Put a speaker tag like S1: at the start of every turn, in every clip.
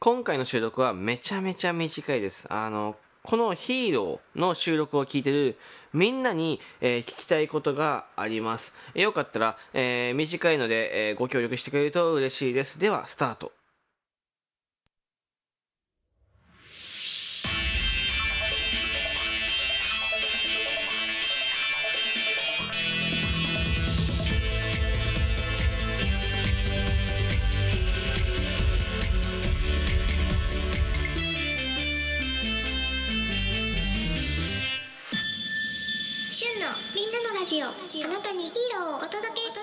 S1: 今回の収録はめちゃめちゃ短いです。あの、このヒーローの収録を聞いてるみんなに、えー、聞きたいことがあります。よかったら、えー、短いので、えご協力してくれると嬉しいです。では、スタート。ジオ。あなたにヒーローをお届け。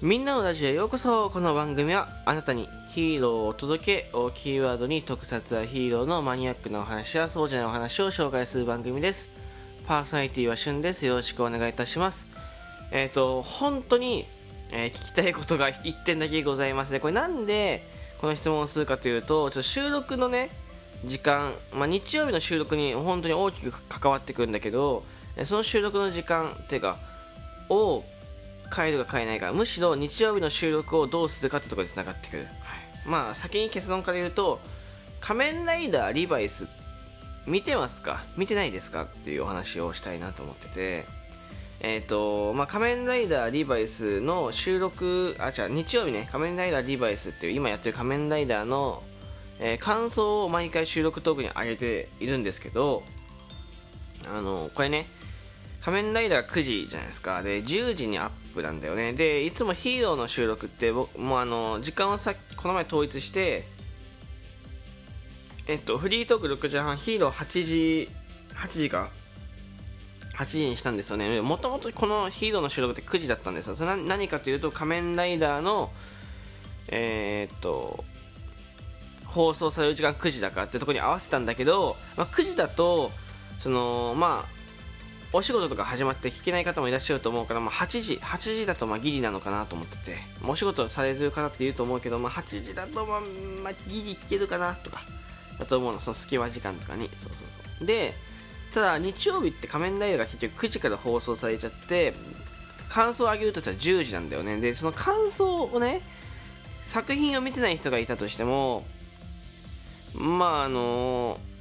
S1: みんなのラジオへようこそ。この番組はあなたにヒーローを届けをキーワードに特撮はヒーローのマニアックなお話やそうじゃないお話を紹介する番組です。パーソナリティはしゅんですよ。ろしくお願いいたします。えっ、ー、と本当に、えー、聞きたいことが1点だけございますねこれなんでこの質問をするかというとちょっと収録のね時間、まあ、日曜日の収録に本当に大きく関わってくるんだけどその収録の時間っていうかを変えるか変えないかむしろ日曜日の収録をどうするかってところにつながってくる、はい、まあ先に結論から言うと仮面ライダーリバイス見てますか？見てないですかっていうお話をしたいなと思ってて。えっ、ー、とまあ仮面ライダーリバイスの収録あ違う日曜日ね。仮面ライダーリバイスっていう今やってる仮面ライダーの、えー、感想を毎回収録トークに上げているんですけどあのこれね仮面ライダー9時じゃないですか。で、10時にアップなんだよね。で、いつもヒーローの収録って、僕、もうあの、時間をさこの前統一して、えっと、フリートーク6時半、ヒーロー8時、8時か。8時にしたんですよね。もともとこのヒーローの収録って9時だったんですよ。それ何かというと、仮面ライダーの、えー、っと、放送される時間9時だからってところに合わせたんだけど、まあ、9時だと、その、まあ、お仕事とか始まって聞けない方もいらっしゃると思うから、まあ、8時、8時だとまあギリなのかなと思ってて、お仕事されてる方って言うと思うけど、まあ、8時だとまあ、まあ、ギリ聞けるかなとか、だと思うの、その隙間時間とかに。そうそうそう。で、ただ日曜日って仮面ライダーが結局9時から放送されちゃって、感想を上げるとしたら10時なんだよね。で、その感想をね、作品を見てない人がいたとしても、まああのー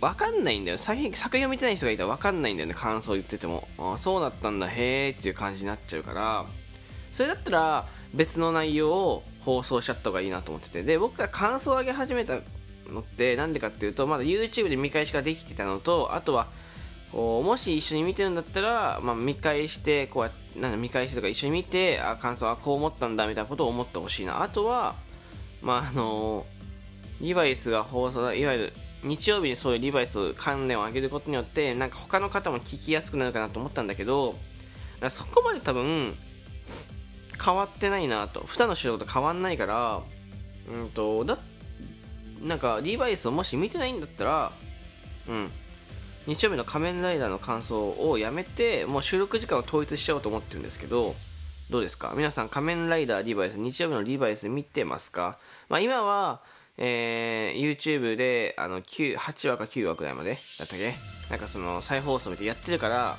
S1: わかんないんだよ。作品作品を見てない人がいたらわかんないんだよね。感想言ってても。あそうだったんだ。へーっていう感じになっちゃうから。それだったら別の内容を放送しちゃった方がいいなと思ってて。で僕が感想を上げ始めたのってなんでかっていうとまだ YouTube で見返しができてたのとあとはこうもし一緒に見てるんだったら、まあ、見返してこうやなん見返してとか一緒に見てあ感想はこう思ったんだみたいなことを思ってほしいな。あとはまああのリバイスが放送いわゆる日曜日にそういうリバイス関連を上げることによってなんか他の方も聞きやすくなるかなと思ったんだけどそこまで多分変わってないなと。普段の仕事と変わんないからうんとだなんかリバイスをもし見てないんだったらうん。日曜日の仮面ライダーの感想をやめてもう収録時間を統一しちゃおうと思ってるんですけどどうですか？皆さん仮面ライダーリバイス日曜日のリバイス見てますか？まあ今はえー、YouTube であの9 8話か9話くらいまでだったっけ？なんかその再放送みたいやってるから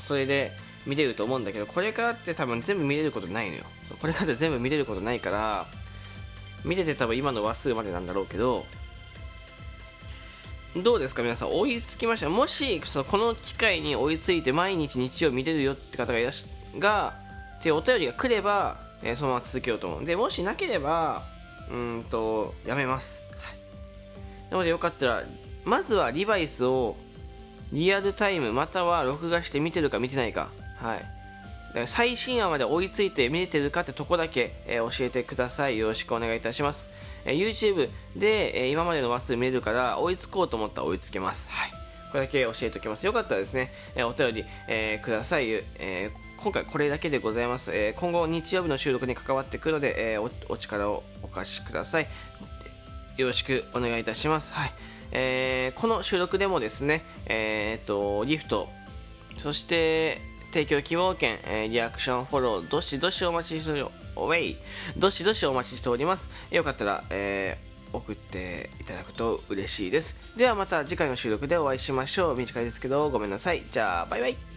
S1: それで見れると思うんだけどこれからって多分全部見れることないのよ。そうこれからって全部見れることないから見れて多分今の話数までなんだろうけどどうですか？皆さん追いつきました？もしそのこの機会に追いついて毎日日曜見れるよって方がいらっしゃがってお便りが来れば、えー、そのまま続けようと思う。でもしなければうんとやめます、はい、なのでよかったらまずはリバイスをリアルタイムまたは録画して見てるか見てないか。はい。最新話まで追いついて見れてるかってとこだけ、えー、教えてください。よろしくお願いいたします、えー、YouTube で、えー、今までの話数見れるから追いつこうと思ったら追いつけます。はい。これだけ教えておきますよかったらですね、えお便り、えください、え今回これだけでございます、え今後日曜日の収録に関わってくるので、えお力をお貸しください。よろしくお願いいたします。はい。えー、この収録でもですね、えー、っと、ギフト、そして、提供希望券、えーリアクション、フォロー、どしどしお待ちしておりおウェイどしどしお待ちしております。よかったら、えー送っていただくと嬉しいです。ではまた次回の収録でお会いしましょう。短いですけど、ごめんなさい。じゃあ、バイバイ。